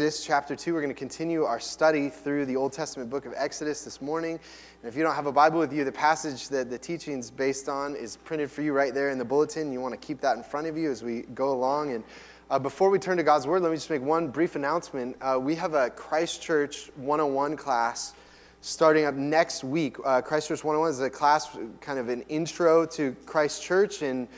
Exodus chapter 2. We're going to continue our study through the Old Testament book of Exodus this morning. And if you don't have a Bible with you, the passage that the teaching is based on is printed for you right there in the bulletin. You want to keep that in front of you as we go along. And uh, before we turn to God's Word, let me just make one brief announcement. Uh, we have a Christ Church 101 class starting up next week. Uh, Christ Church 101 is a class, kind of an intro to Christ Church And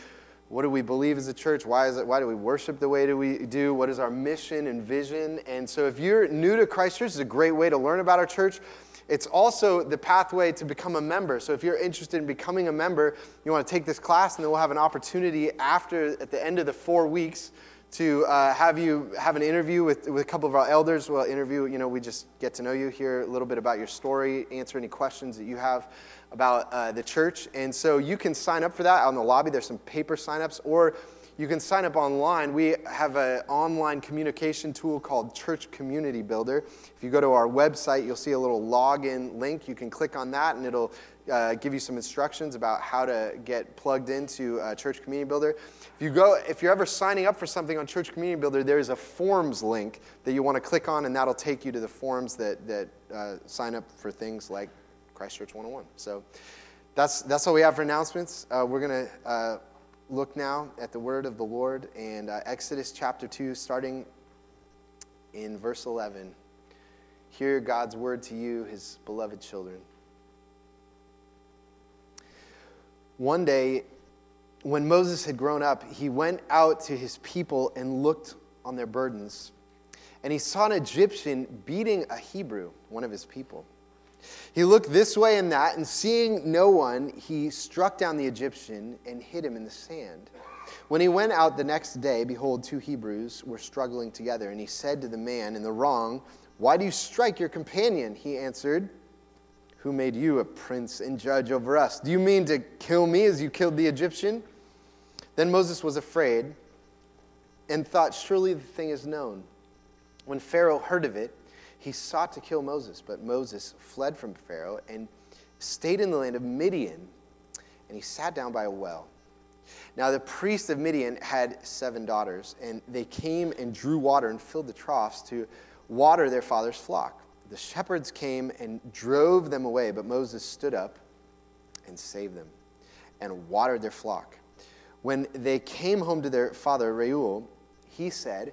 what do we believe as a church? Why, is it, why do we worship the way do we do? What is our mission and vision? And so, if you're new to Christ Church, it's a great way to learn about our church. It's also the pathway to become a member. So, if you're interested in becoming a member, you want to take this class, and then we'll have an opportunity after, at the end of the four weeks, to uh, have you have an interview with, with a couple of our elders. We'll interview, you know, we just get to know you, hear a little bit about your story, answer any questions that you have about uh, the church. And so you can sign up for that on the lobby. There's some paper signups, or you can sign up online. We have an online communication tool called Church Community Builder. If you go to our website, you'll see a little login link. You can click on that, and it'll uh, give you some instructions about how to get plugged into uh, Church Community Builder. If you go, if you're ever signing up for something on Church Community Builder, there's a forms link that you want to click on, and that'll take you to the forms that that uh, sign up for things like Christ Church 101. So that's, that's all we have for announcements. Uh, we're going to uh, look now at the word of the Lord and uh, Exodus chapter 2, starting in verse 11. Hear God's word to you, his beloved children. One day, when Moses had grown up, he went out to his people and looked on their burdens. And he saw an Egyptian beating a Hebrew, one of his people. He looked this way and that, and seeing no one, he struck down the Egyptian and hid him in the sand. When he went out the next day, behold, two Hebrews were struggling together, and he said to the man in the wrong, Why do you strike your companion? He answered, Who made you a prince and judge over us? Do you mean to kill me as you killed the Egyptian? Then Moses was afraid and thought, Surely the thing is known. When Pharaoh heard of it, he sought to kill Moses, but Moses fled from Pharaoh and stayed in the land of Midian, and he sat down by a well. Now, the priest of Midian had seven daughters, and they came and drew water and filled the troughs to water their father's flock. The shepherds came and drove them away, but Moses stood up and saved them and watered their flock. When they came home to their father Reuel, he said,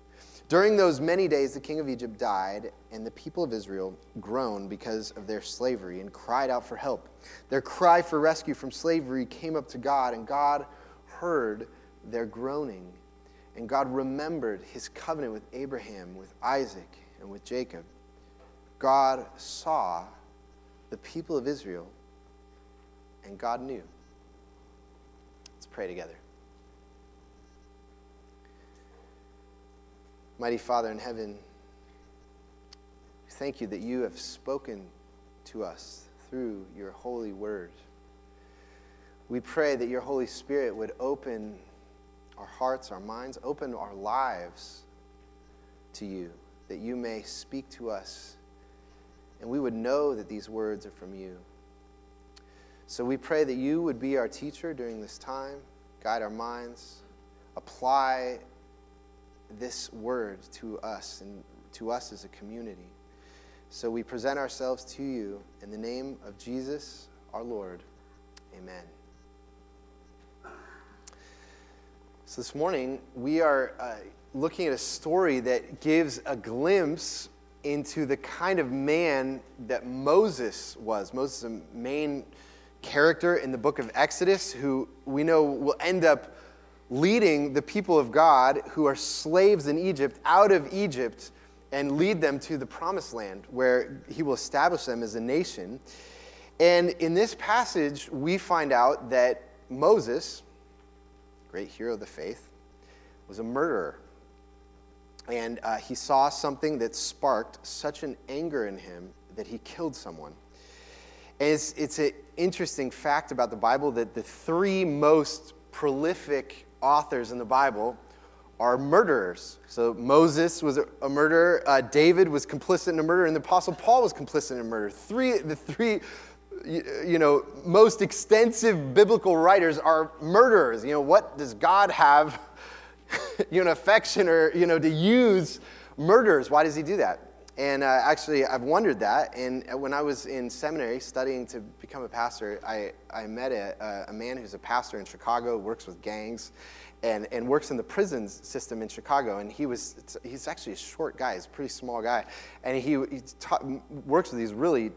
During those many days, the king of Egypt died, and the people of Israel groaned because of their slavery and cried out for help. Their cry for rescue from slavery came up to God, and God heard their groaning. And God remembered his covenant with Abraham, with Isaac, and with Jacob. God saw the people of Israel, and God knew. Let's pray together. Mighty Father in heaven, thank you that you have spoken to us through your holy word. We pray that your Holy Spirit would open our hearts, our minds, open our lives to you, that you may speak to us, and we would know that these words are from you. So we pray that you would be our teacher during this time, guide our minds, apply this word to us and to us as a community. So we present ourselves to you in the name of Jesus, our Lord. Amen. So this morning, we are uh, looking at a story that gives a glimpse into the kind of man that Moses was. Moses a main character in the book of Exodus who we know will end up leading the people of God who are slaves in Egypt out of Egypt and lead them to the promised land where he will establish them as a nation. And in this passage, we find out that Moses, great hero of the faith, was a murderer. and uh, he saw something that sparked such an anger in him that he killed someone. And it's, it's an interesting fact about the Bible that the three most prolific authors in the Bible are murderers. So Moses was a murderer, uh, David was complicit in a murder, and the Apostle Paul was complicit in a murder. Three, the three, you know, most extensive biblical writers are murderers. You know, what does God have, you know, affection or you know to use murderers? Why does He do that? And uh, actually, I've wondered that. And when I was in seminary studying to become a pastor, I, I met a, a man who's a pastor in Chicago, works with gangs, and, and works in the prison system in Chicago. And he was, he's actually a short guy, he's a pretty small guy. And he, he works with these really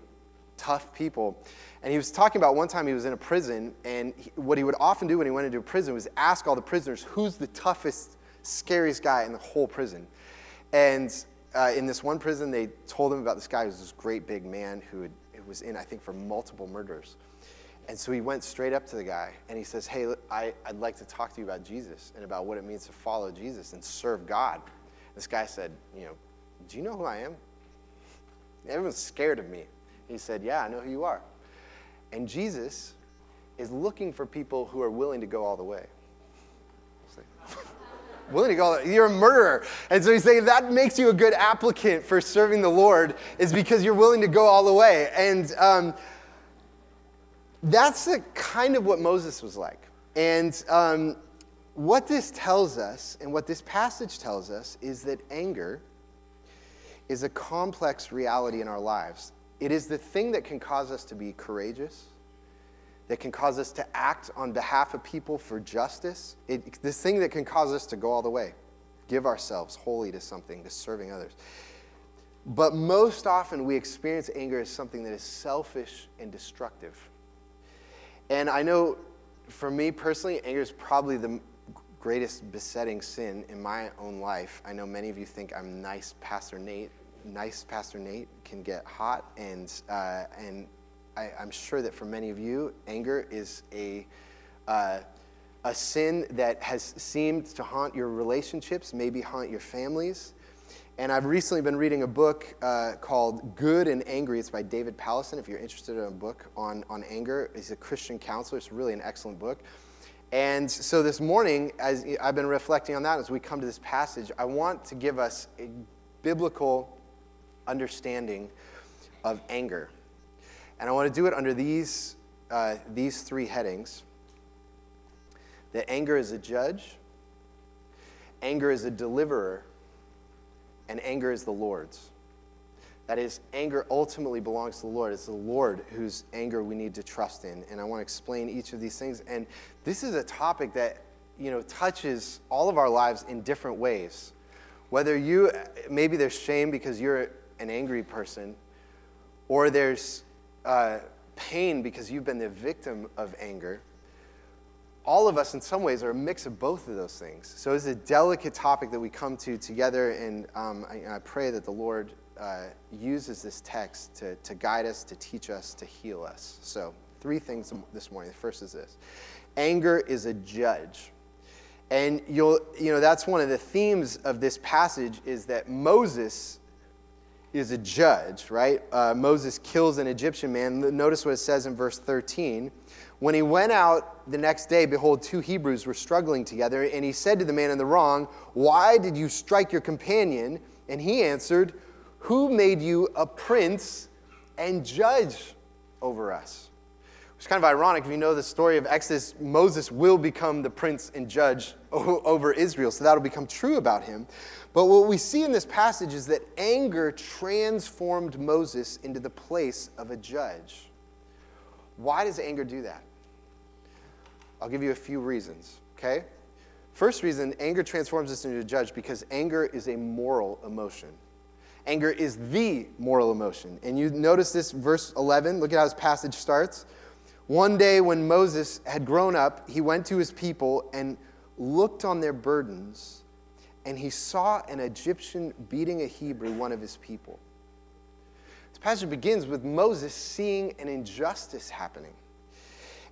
tough people. And he was talking about one time he was in a prison, and he, what he would often do when he went into a prison was ask all the prisoners, who's the toughest, scariest guy in the whole prison? And uh, in this one prison, they told him about this guy who was this great big man who had, was in, I think, for multiple murders. And so he went straight up to the guy and he says, Hey, I, would like to talk to you about Jesus and about what it means to follow Jesus and serve God. This guy said, You know, do you know who I am? Everyone's scared of me. He said, Yeah, I know who you are. And Jesus is looking for people who are willing to go all the way willing to go, you're a murderer. And so he's saying that makes you a good applicant for serving the Lord is because you're willing to go all the way. And um, that's the kind of what Moses was like. And um, what this tells us, and what this passage tells us, is that anger is a complex reality in our lives. It is the thing that can cause us to be courageous that can cause us to act on behalf of people for justice. It, this thing that can cause us to go all the way, give ourselves wholly to something, to serving others. But most often we experience anger as something that is selfish and destructive. And I know for me personally, anger is probably the greatest besetting sin in my own life. I know many of you think I'm nice, Pastor Nate. Nice, Pastor Nate can get hot, and, uh, and I, am sure that for many of you, anger is a, uh, a sin that has seemed to haunt your relationships, maybe haunt your families. And I've recently been reading a book uh, called Good and Angry. It's by David Powlison. If you're interested in a book on, on anger, he's a Christian counselor. It's really an excellent book. And so this morning, as I've been reflecting on that, as we come to this passage, I want to give us a biblical understanding of anger. And I want to do it under these, uh, these three headings that anger is a judge, anger is a deliverer, and anger is the Lord's. That is, anger ultimately belongs to the Lord. It's the Lord whose anger we need to trust in. And I want to explain each of these things. And this is a topic that, you know, touches all of our lives in different ways. Whether you, maybe there's shame because you're an angry person, or there's uh, pain because you've been the victim of anger. All of us, in some ways, are a mix of both of those things. So it's a delicate topic that we come to together, and um, I, I, pray that the Lord uh, uses this text to, to guide us, to teach us, to heal us. So, three things this morning. The first is this anger is a judge. And you'll, you know, that's one of the themes of this passage is that Moses is a judge, right? Uh, Moses kills an Egyptian man. Notice what it says in verse 13. When he went out the next day, behold, two Hebrews were struggling together, and he said to the man in the wrong, Why did you strike your companion? And he answered, Who made you a prince and judge over us? It's kind of ironic if you know the story of Exodus, Moses will become the prince and judge over Israel, so that'll become true about him. But what we see in this passage is that anger transformed Moses into the place of a judge. Why does anger do that? I'll give you a few reasons, okay? First reason, anger transforms us into a judge because anger is a moral emotion. Anger is the moral emotion. And you notice this, verse 11, look at how this passage starts. One day when Moses had grown up, he went to his people and looked on their burdens and he saw an Egyptian beating a Hebrew, one of his people. This passage begins with Moses seeing an injustice happening.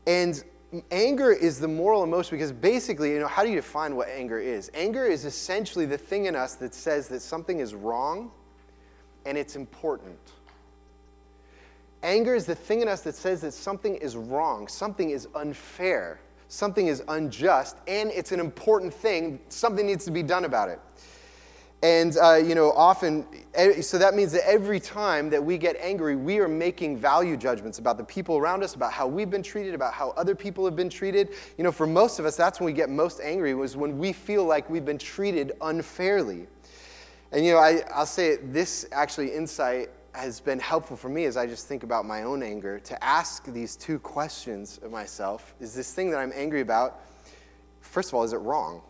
And anger is the moral emotion because basically, you know, how do you define what anger is? Anger is essentially the thing in us that says that something is wrong and it's important. Anger is the thing in us that says that something is wrong, something is unfair, something is unjust, and it's an important thing. Something needs to be done about it. And, uh, you know, often, so that means that every time that we get angry, we are making value judgments about the people around us, about how we've been treated, about how other people have been treated. You know, for most of us, that's when we get most angry, was when we feel like we've been treated unfairly. And, you know, I, I'll say this actually insight has been helpful for me as I just think about my own anger to ask these two questions of myself Is this thing that I'm angry about, first of all, is it wrong?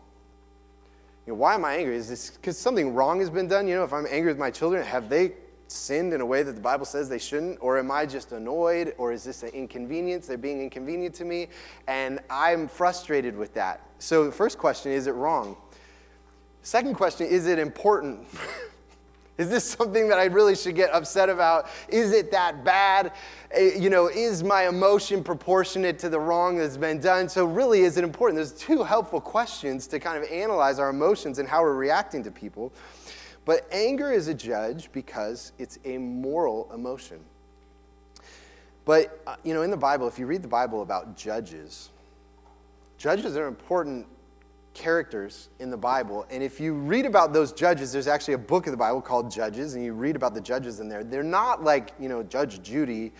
You know, why am I angry? Is this because something wrong has been done? You know, if I'm angry with my children, have they sinned in a way that the Bible says they shouldn't? Or am I just annoyed? Or is this an inconvenience? They're being inconvenient to me, and I'm frustrated with that. So the first question is it wrong? Second question is it important? Is this something that I really should get upset about? Is it that bad? Eh, you know, is my emotion proportionate to the wrong that's been done? So, really, is it important? There's two helpful questions to kind of analyze our emotions and how we're reacting to people. But anger is a judge because it's a moral emotion. But, uh, you know, in the Bible, if you read the Bible about judges, judges are important characters in the Bible. And if you read about those judges, there's actually a book of the Bible called Judges, and you read about the judges in there. They're not like, you know, Judge Judy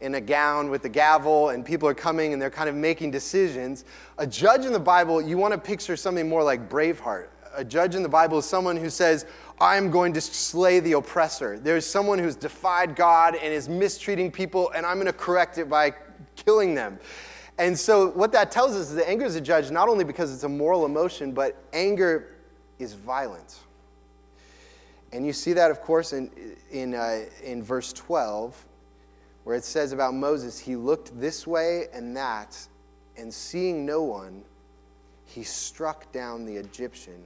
in a gown with the gavel, and people are coming and they're kind of making decisions. A judge in the Bible, you want to picture something more like Braveheart. A judge in the Bible is someone who says, I'm going to slay the oppressor. There's someone who's defied God and is mistreating people, and I'm going to correct it by killing them. And so, what that tells us is that anger is a judge not only because it's a moral emotion, but anger is violent. And you see that, of course, in, in, uh, in verse 12, where it says about Moses, he looked this way and that, and seeing no one, he struck down the Egyptian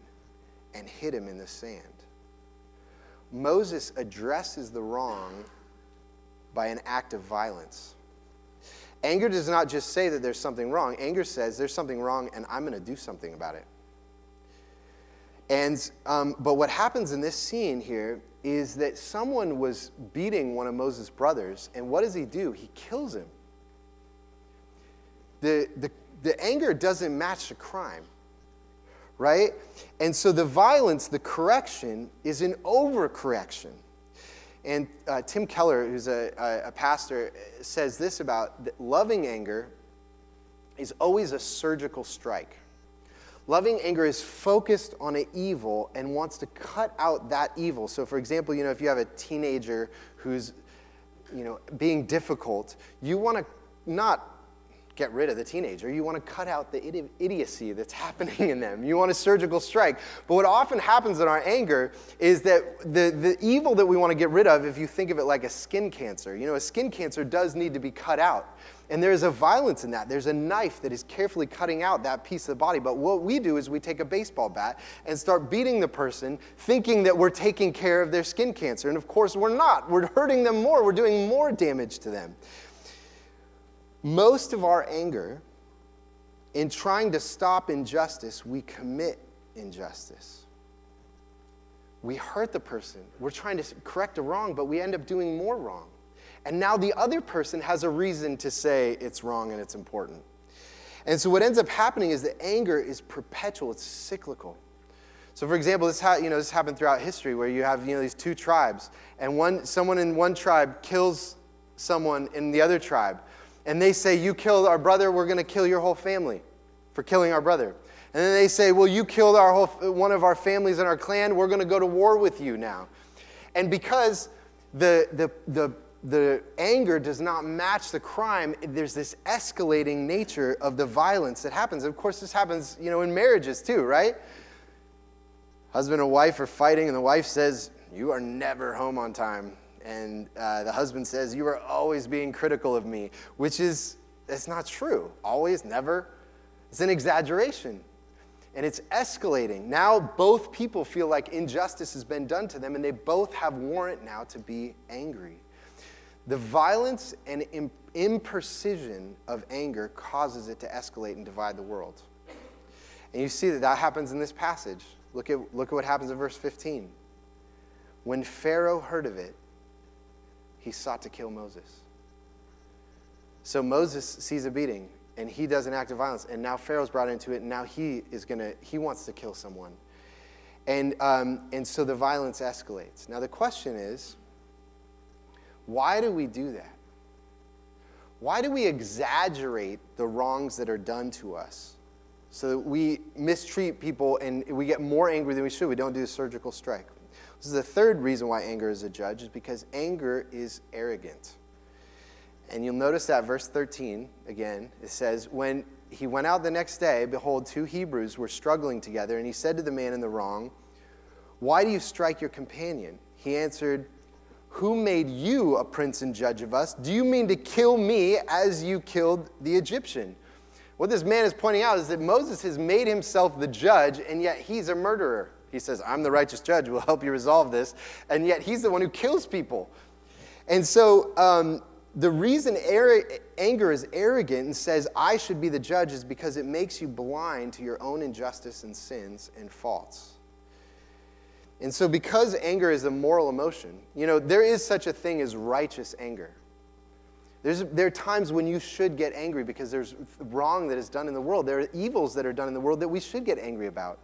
and hid him in the sand. Moses addresses the wrong by an act of violence. Anger does not just say that there's something wrong. Anger says there's something wrong and I'm going to do something about it. And, um, but what happens in this scene here is that someone was beating one of Moses' brothers, and what does he do? He kills him. The, the, the anger doesn't match the crime, right? And so the violence, the correction, is an overcorrection. And uh, Tim Keller, who's a, a, pastor, says this about loving anger is always a surgical strike. Loving anger is focused on an evil and wants to cut out that evil. So, for example, you know, if you have a teenager who's, you know, being difficult, you want to not get rid of the teenager. You want to cut out the idi- idiocy that's happening in them. You want a surgical strike. But what often happens in our anger is that the, the evil that we want to get rid of, if you think of it like a skin cancer, you know, a skin cancer does need to be cut out. And there's a violence in that. There's a knife that is carefully cutting out that piece of the body. But what we do is we take a baseball bat and start beating the person, thinking that we're taking care of their skin cancer. And of course, we're not. We're hurting them more, we're doing more damage to them. Most of our anger, in trying to stop injustice, we commit injustice. We hurt the person. We're trying to correct a wrong, but we end up doing more wrong. And now the other person has a reason to say it's wrong and it's important. And so what ends up happening is that anger is perpetual, it's cyclical. So, for example, this, ha- you know, this happened throughout history where you have you know, these two tribes, and one, someone in one tribe kills someone in the other tribe and they say, You killed our brother, we're going to kill your whole family for killing our brother. And then they say, Well, you killed our whole, one of our families in our clan, we're going to go to war with you now. And because the, the, the, the anger does not match the crime, there's this escalating nature of the violence that happens. Of course, this happens, you know, in marriages too, right? Husband and wife are fighting, and the wife says, You are never home on time and uh, the husband says, You are always being critical of me, which is, that's not true. Always, never. It's an exaggeration. And it's escalating. Now both people feel like injustice has been done to them, and they both have warrant now to be angry. The violence and imprecision of anger causes it to escalate and divide the world. And you see that that happens in this passage. Look at, look at what happens in verse 15. When Pharaoh heard of it, he sought to kill Moses. So Moses sees a beating and he does an act of violence, and now Pharaoh's brought into it, and now he is gonna, he wants to kill someone. And, um, and so the violence escalates. Now the question is, why do we do that? Why do we exaggerate the wrongs that are done to us? So that we mistreat people and we get more angry than we should. We don't do a surgical strike. This is the third reason why anger is a judge, is because anger is arrogant. And you'll notice that verse 13, again, it says, When he went out the next day, behold, two Hebrews were struggling together, and he said to the man in the wrong, Why do you strike your companion? He answered, who made you a prince and judge of us? Do you mean to kill me as you killed the Egyptian? What this man is pointing out is that Moses has made himself the judge, and yet he's a murderer. He says, I'm the righteous judge, We'll help you resolve this. And yet he's the one who kills people. And so um, the reason anger is arrogant and says, I should be the judge, is because it makes you blind to your own injustice and sins and faults. And so, because anger is a moral emotion, you know, there is such a thing as righteous anger. There's, there are times when you should get angry because there's wrong that is done in the world. There are evils that are done in the world that we should get angry about.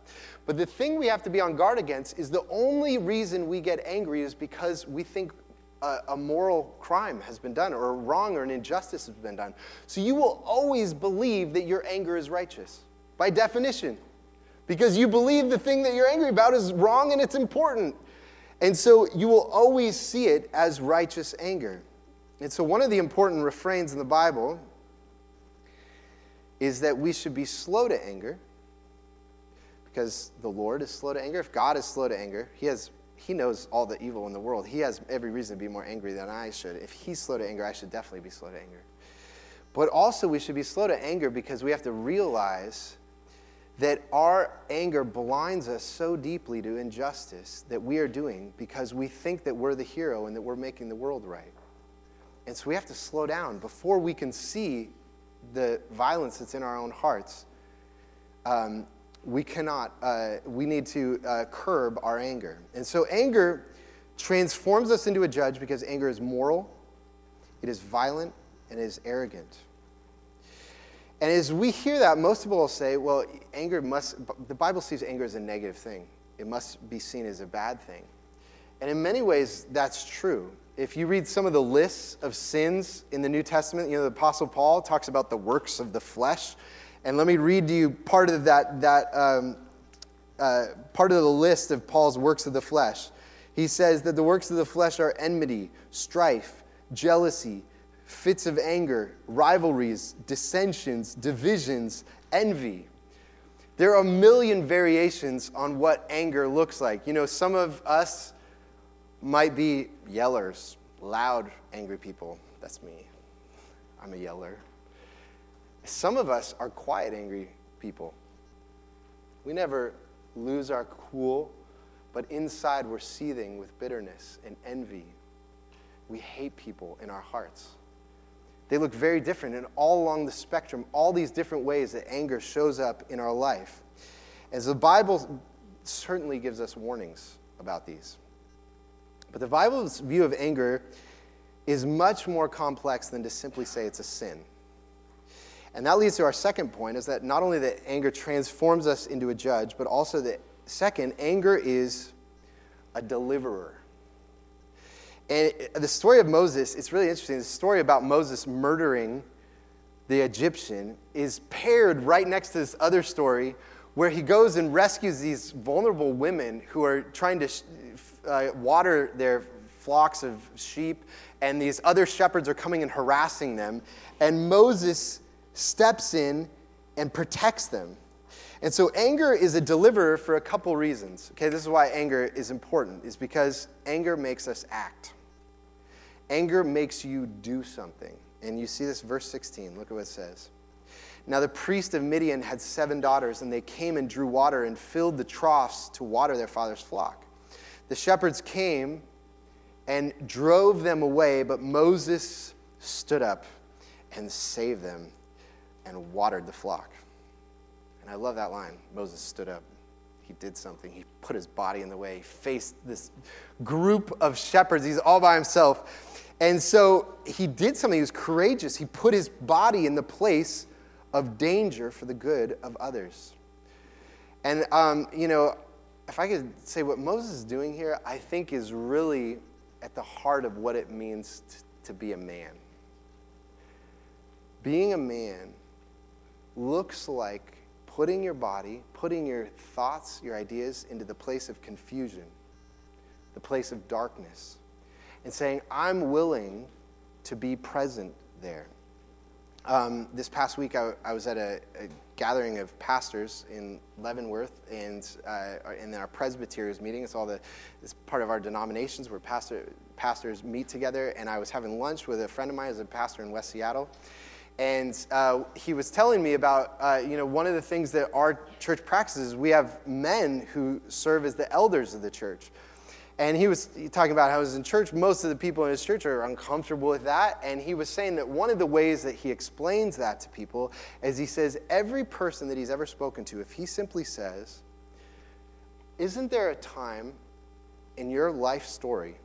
But the thing we have to be on guard against is the only reason we get angry is because we think a, a moral crime has been done or a wrong or an injustice has been done. So you will always believe that your anger is righteous by definition because you believe the thing that you're angry about is wrong and it's important. And so you will always see it as righteous anger. And so, one of the important refrains in the Bible is that we should be slow to anger because the Lord is slow to anger. If God is slow to anger, he, has, he knows all the evil in the world. He has every reason to be more angry than I should. If He's slow to anger, I should definitely be slow to anger. But also, we should be slow to anger because we have to realize that our anger blinds us so deeply to injustice that we are doing because we think that we're the hero and that we're making the world right. And so we have to slow down before we can see the violence that's in our own hearts. Um, we cannot, uh, we need to uh, curb our anger. And so anger transforms us into a judge because anger is moral, it is violent, and it is arrogant. And as we hear that, most people will say, well, anger must, the Bible sees anger as a negative thing. It must be seen as a bad thing. And in many ways, that's true. If you read some of the lists of sins in the New Testament, you know, the Apostle Paul talks about the works of the flesh. And let me read to you part of that, that um, uh, part of the list of Paul's works of the flesh. He says that the works of the flesh are enmity, strife, jealousy, fits of anger, rivalries, dissensions, divisions, envy. There are a million variations on what anger looks like. You know, some of us might be yellers, loud, angry people. That's me. I'm a yeller. Some of us are quiet, angry people. We never lose our cool, but inside we're seething with bitterness and envy. We hate people in our hearts. They look very different and all along the spectrum, all these different ways that anger shows up in our life. As the Bible certainly gives us warnings about these. But the Bible's view of anger is much more complex than to simply say it's a sin. And that leads to our second point is that not only that anger transforms us into a judge, but also that second, anger is a deliverer. And the story of Moses, it's really interesting. The story about Moses murdering the Egyptian is paired right next to this other story where he goes and rescues these vulnerable women who are trying to uh, water their flocks of sheep, and these other shepherds are coming and harassing them. And Moses steps in and protects them. And so anger is a deliverer for a couple reasons. Okay, this is why anger is important, is because anger makes us act. Anger makes you do something. And you see this verse 16. Look at what it says. Now the priest of Midian had seven daughters, and they came and drew water and filled the troughs to water their father's flock. The shepherds came and drove them away, but Moses stood up and saved them and watered the flock. And I love that line. Moses stood up. He did something. He put his body in the way. He faced this group of shepherds. He's all by himself. And so he did something. He was courageous. He put his body in the place of danger for the good of others. And, um, you know, if I could say what Moses is doing here, I think is really at the heart of what it means to, to be a man. Being a man looks like putting your body, putting your thoughts, your ideas into the place of confusion, the place of darkness, and saying, I'm willing to be present there. Um, this past week, I, I was at a, a, gathering of pastors in Leavenworth, and uh, in our presbyteries meeting. It's all the it's part of our denominations where pastor, pastors meet together. And I was having lunch with a friend of mine who's a pastor in West Seattle, and uh, he was telling me about uh, you know one of the things that our church practices. We have men who serve as the elders of the church. And he was talking about how he was in church. Most of the people in his church are uncomfortable with that. And he was saying that one of the ways that he explains that to people is he says, every person that he's ever spoken to, if he simply says, Isn't there a time in your life story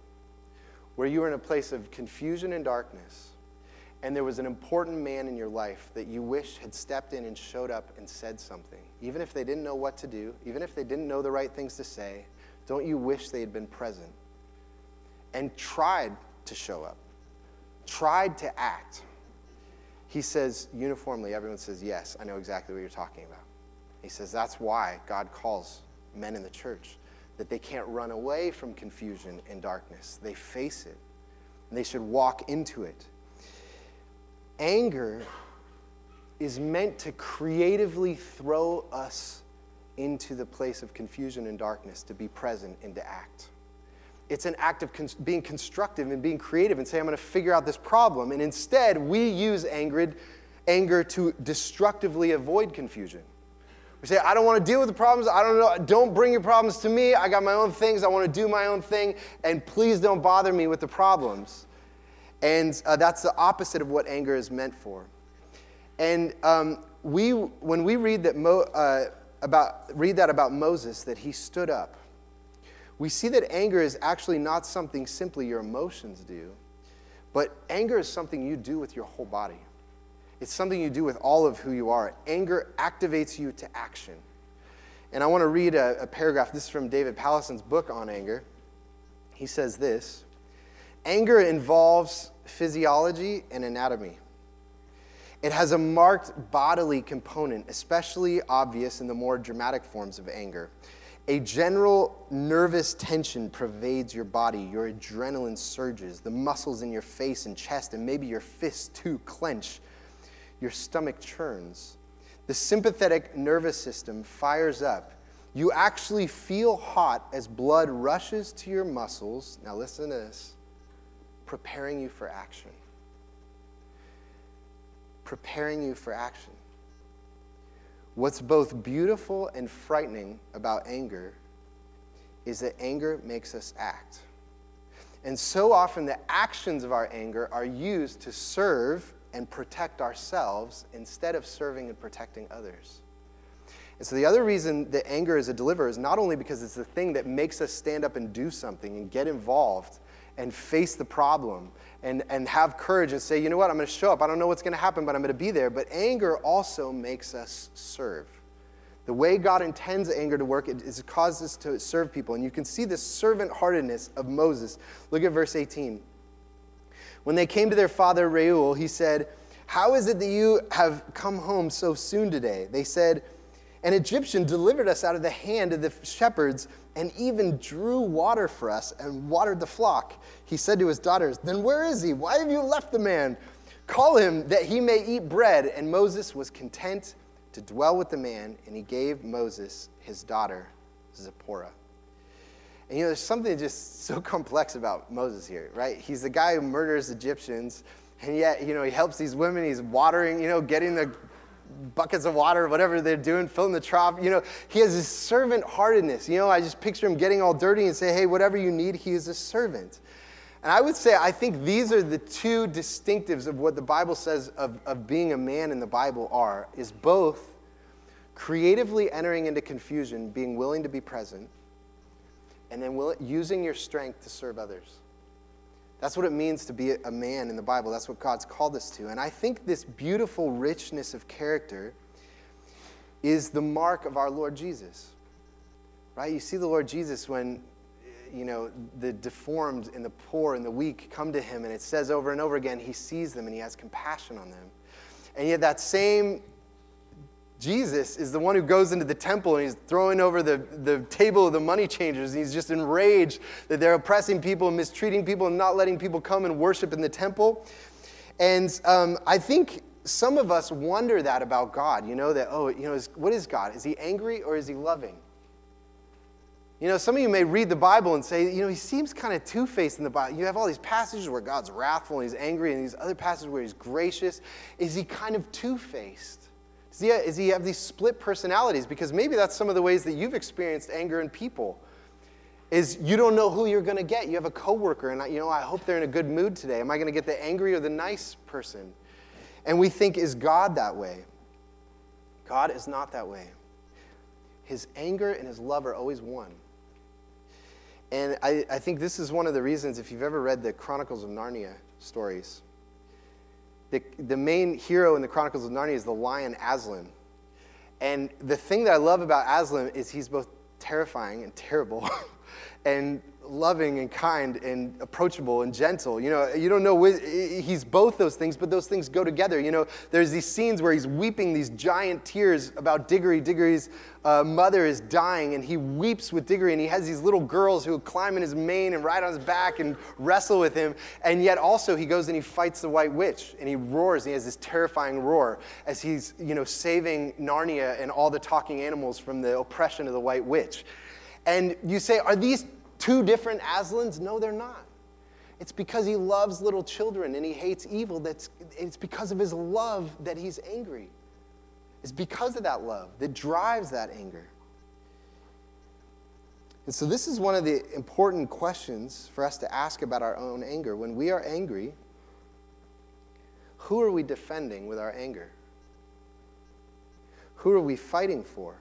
where you were in a place of confusion and darkness, and there was an important man in your life that you wish had stepped in and showed up and said something, even if they didn't know what to do, even if they didn't know the right things to say? Don't you wish they had been present and tried to show up, tried to act? He says, uniformly, everyone says, Yes, I know exactly what you're talking about. He says, That's why God calls men in the church, that they can't run away from confusion and darkness. They face it, and they should walk into it. Anger is meant to creatively throw us into the place of confusion and darkness to be present and to act. It's an act of cons- being constructive and being creative and saying, I'm going to figure out this problem. And instead, we use anger, anger to destructively avoid confusion. We say, I don't want to deal with the problems. I don't know. Don't bring your problems to me. I got my own things. I want to do my own thing. And please don't bother me with the problems. And uh, that's the opposite of what anger is meant for. And um, we, when we read that Mo, uh, about, read that about Moses, that he stood up, we see that anger is actually not something simply your emotions do, but anger is something you do with your whole body. It's something you do with all of who you are. Anger activates you to action. And I want to read a, a paragraph. This is from David Powlison's book on anger. He says this Anger involves physiology and anatomy. It has a marked bodily component, especially obvious in the more dramatic forms of anger. A general nervous tension pervades your body. Your adrenaline surges. The muscles in your face and chest, and maybe your fists too, clench. Your stomach churns. The sympathetic nervous system fires up. You actually feel hot as blood rushes to your muscles. Now, listen to this preparing you for action preparing you for action. What's both beautiful and frightening about anger is that anger makes us act. And so often, the actions of our anger are used to serve and protect ourselves instead of serving and protecting others. And so, the other reason that anger is a deliverer is not only because it's the thing that makes us stand up and do something and get involved and face the problem and, and have courage and say, you know what, I'm going to show up. I don't know what's going to happen, but I'm going to be there. But anger also makes us serve. The way God intends anger to work is it causes us to serve people. And you can see the servant heartedness of Moses. Look at verse 18. When they came to their father Reuel, he said, How is it that you have come home so soon today? They said, An Egyptian delivered us out of the hand of the shepherds and even drew water for us and watered the flock. He said to his daughters, Then where is he? Why have you left the man? Call him that he may eat bread. And Moses was content to dwell with the man, and he gave Moses his daughter, Zipporah. And you know, there's something just so complex about Moses here, right? He's the guy who murders Egyptians, and yet, you know, he helps these women. He's watering, you know, getting the buckets of water, whatever they're doing, filling the trough. You know, he has this servant heartedness. You know, I just picture him getting all dirty and say, hey, whatever you need, he is a servant. And I would say, I think these are the two distinctives of what the Bible says of, of being a man in the Bible are, is both creatively entering into confusion, being willing to be present, and then will, using your strength to serve others. That's what it means to be a man in the Bible. That's what God's called us to. And I think this beautiful richness of character is the mark of our Lord Jesus. Right? You see the Lord Jesus when you know, the deformed and the poor and the weak come to him, and it says over and over again, he sees them and he has compassion on them. And yet, that same Jesus is the one who goes into the temple and he's throwing over the, the table of the money changers. He's just enraged that they're oppressing people and mistreating people and not letting people come and worship in the temple. And um, I think some of us wonder that about God. You know, that, oh, you know, is, what is God? Is he angry or is he loving? You know, some of you may read the Bible and say, you know, he seems kind of two faced in the Bible. You have all these passages where God's wrathful and he's angry, and these other passages where he's gracious. Is he kind of two faced? Does he have these split personalities? Because maybe that's some of the ways that you've experienced anger in people. Is you don't know who you're going to get. You have a coworker, and I, you know, I hope they're in a good mood today. Am I going to get the angry or the nice person? And we think, is God that way? God is not that way. His anger and his love are always one. And I, I think this is one of the reasons, if you've ever read the Chronicles of Narnia stories, the, the main hero in the Chronicles of Narnia is the lion Aslan. And the thing that I love about Aslan is he's both terrifying and terrible. and loving and kind and approachable and gentle. You know, you don't know, he's both those things, but those things go together. You know, there's these scenes where he's weeping these giant tears about Diggory. Diggory's uh, mother is dying, and he weeps with Diggory, and he has these little girls who climb in his mane and ride on his back and wrestle with him. And yet also he goes and he fights the White Witch, and he roars, and he has this terrifying roar as he's, you know, saving Narnia and all the talking animals from the oppression of the White Witch. And you say, are these two different Aslans? No, they're not. It's because he loves little children and he hates evil. That's, it's because of his love that he's angry. It's because of that love that drives that anger. And so, this is one of the important questions for us to ask about our own anger. When we are angry, who are we defending with our anger? Who are we fighting for?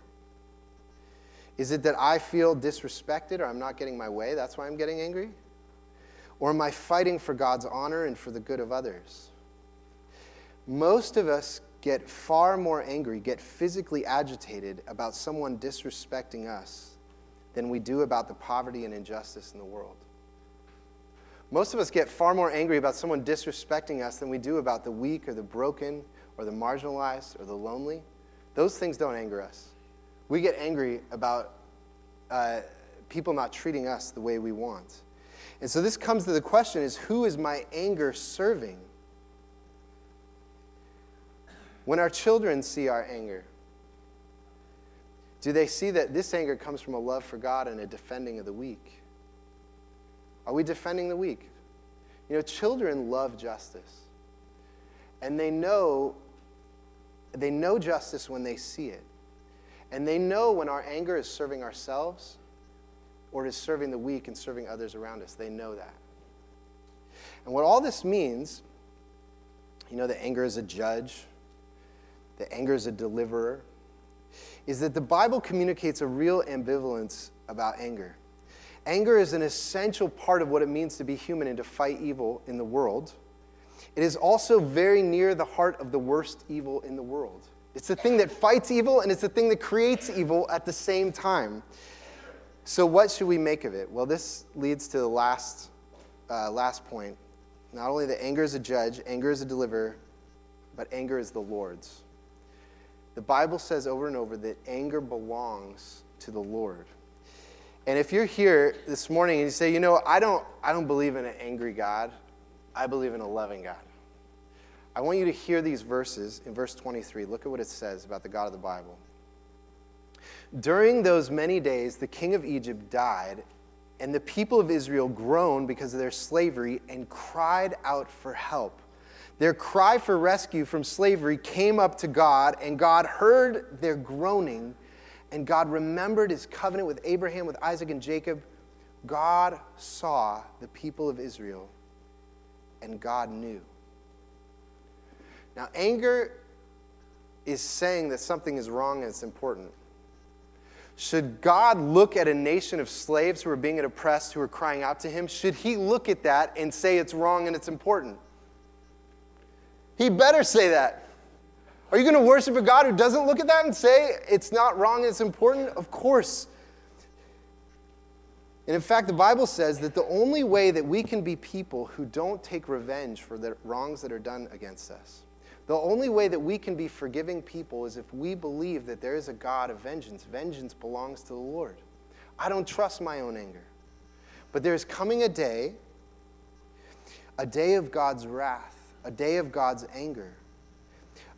Is it that I feel disrespected or I'm not getting my way? That's why I'm getting angry? Or am I fighting for God's honor and for the good of others? Most of us get far more angry, get physically agitated about someone disrespecting us than we do about the poverty and injustice in the world. Most of us get far more angry about someone disrespecting us than we do about the weak or the broken or the marginalized or the lonely. Those things don't anger us. We get angry about uh, people not treating us the way we want. And so this comes to the question is who is my anger serving? When our children see our anger, do they see that this anger comes from a love for God and a defending of the weak? Are we defending the weak? You know, children love justice. And they know they know justice when they see it. And they know when our anger is serving ourselves or is serving the weak and serving others around us. They know that. And what all this means, you know, the anger is a judge, the anger is a deliverer, is that the Bible communicates a real ambivalence about anger. Anger is an essential part of what it means to be human and to fight evil in the world. It is also very near the heart of the worst evil in the world. It's the thing that fights evil and it's the thing that creates evil at the same time. So, what should we make of it? Well, this leads to the last, uh, last point. Not only that anger is a judge, anger is a deliverer, but anger is the Lord's. The Bible says over and over that anger belongs to the Lord. And if you're here this morning and you say, you know, I don't, I don't believe in an angry God, I believe in a loving God. I want you to hear these verses in verse 23. Look at what it says about the God of the Bible. During those many days, the king of Egypt died, and the people of Israel groaned because of their slavery and cried out for help. Their cry for rescue from slavery came up to God, and God heard their groaning, and God remembered his covenant with Abraham, with Isaac, and Jacob, God saw the people of Israel and God knew. Now, anger is saying that something is wrong and it's important. Should God look at a nation of slaves who are being oppressed, who are crying out to him? Should he look at that and say it's wrong and it's important? He better say that. Are you going to worship a God who doesn't look at that and say it's not wrong and it's important? Of course. And in fact, the Bible says that the only way that we can be people who don't take revenge for the wrongs that are done against us, the only way that we can be forgiving people is if we believe that there is a God of vengeance. Vengeance belongs to the Lord. I don't trust my own anger. But there's coming a day, a day of God's wrath, a day of God's anger,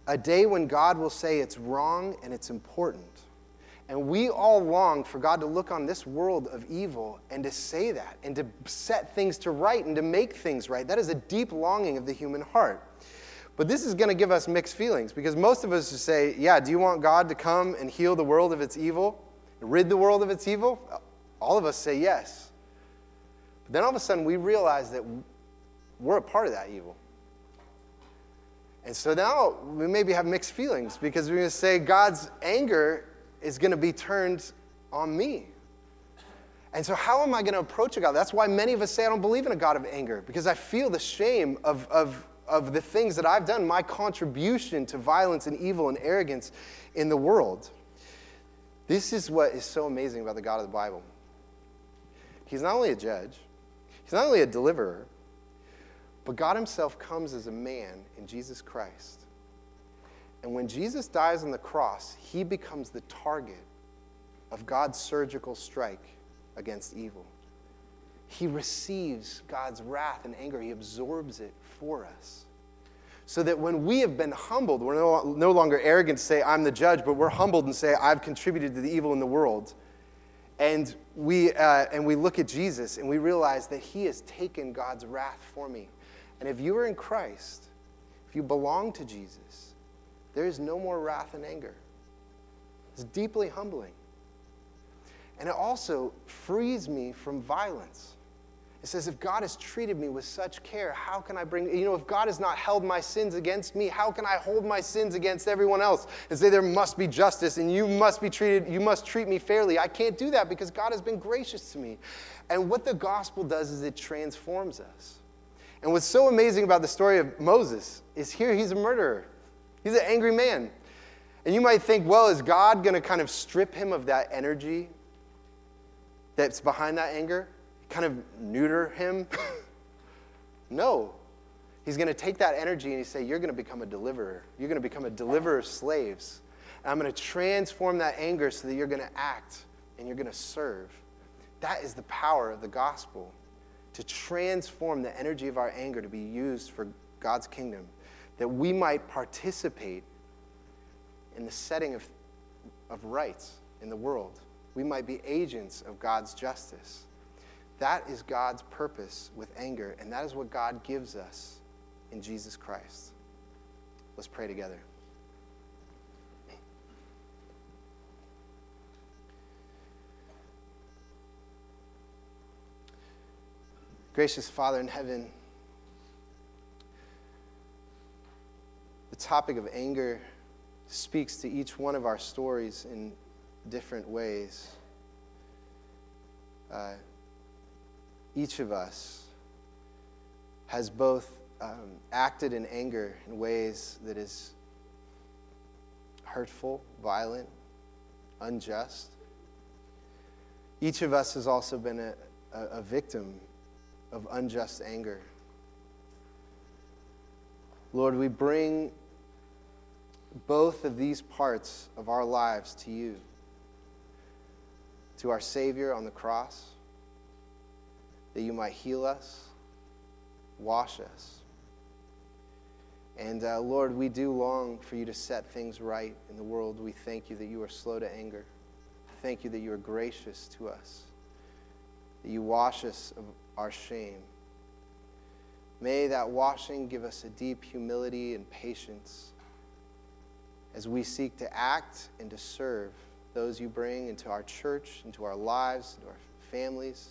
a day when God will say it's wrong and it's important. And we all long for God to look on this world of evil and to say that and to set things to right and to make things right. That is a deep longing of the human heart. But this is going to give us mixed feelings because most of us say, Yeah, do you want God to come and heal the world of its evil, rid the world of its evil? All of us say yes. But then all of a sudden we realize that we're a part of that evil. And so now we maybe have mixed feelings because we're going to say God's anger is going to be turned on me. And so, how am I going to approach a God? That's why many of us say I don't believe in a God of anger, because I feel the shame of, of, of the things that I've done, my contribution to violence and evil and arrogance in the world. This is what is so amazing about the God of the Bible. He's not only a judge, he's not only a deliverer, but God Himself comes as a man in Jesus Christ. And when Jesus dies on the cross, he becomes the target of God's surgical strike against evil. He receives God's wrath and anger, he absorbs it for us. So that when we have been humbled, we're no, no longer arrogant to say, I'm the judge, but we're humbled and say, I've contributed to the evil in the world. And we, uh, and we look at Jesus and we realize that he has taken God's wrath for me. And if you are in Christ, if you belong to Jesus, there is no more wrath and anger. It's deeply humbling. And it also frees me from violence. It says, if God has treated me with such care, how can I bring, you know, if God has not held my sins against me, how can I hold my sins against everyone else and say there must be justice and you must be treated, you must treat me fairly? I can't do that because God has been gracious to me. And what the gospel does is it transforms us. And what's so amazing about the story of Moses is here he's a murderer. He's an angry man. And you might think, well, is God going to kind of strip him of that energy that's behind that anger? Kind of neuter him? no. He's going to take that energy and he say, You're going to become a deliverer. You're going to become a deliverer of slaves. And I'm going to transform that anger so that you're going to act and you're going to serve. That is the power of the gospel to transform the energy of our anger to be used for God's kingdom that we might participate in the setting of, of rights in the world. We might be agents of God's justice. That is God's purpose with anger, and that is what God gives us in Jesus Christ. Let's pray together. Gracious Father in heaven, The topic of anger speaks to each one of our stories in different ways. Uh, each of us has both um, acted in anger in ways that is hurtful, violent, unjust. Each of us has also been a, a, a victim of unjust anger. Lord, we bring both of these parts of our lives to you, to our Savior on the cross, that you might heal us, wash us. And uh, Lord, we do long for you to set things right in the world. We thank you that you are slow to anger. Thank you that you are gracious to us, that you wash us of our shame. May that washing give us a deep humility and patience as we seek to act and to serve those you bring into our church, into our lives, into our families,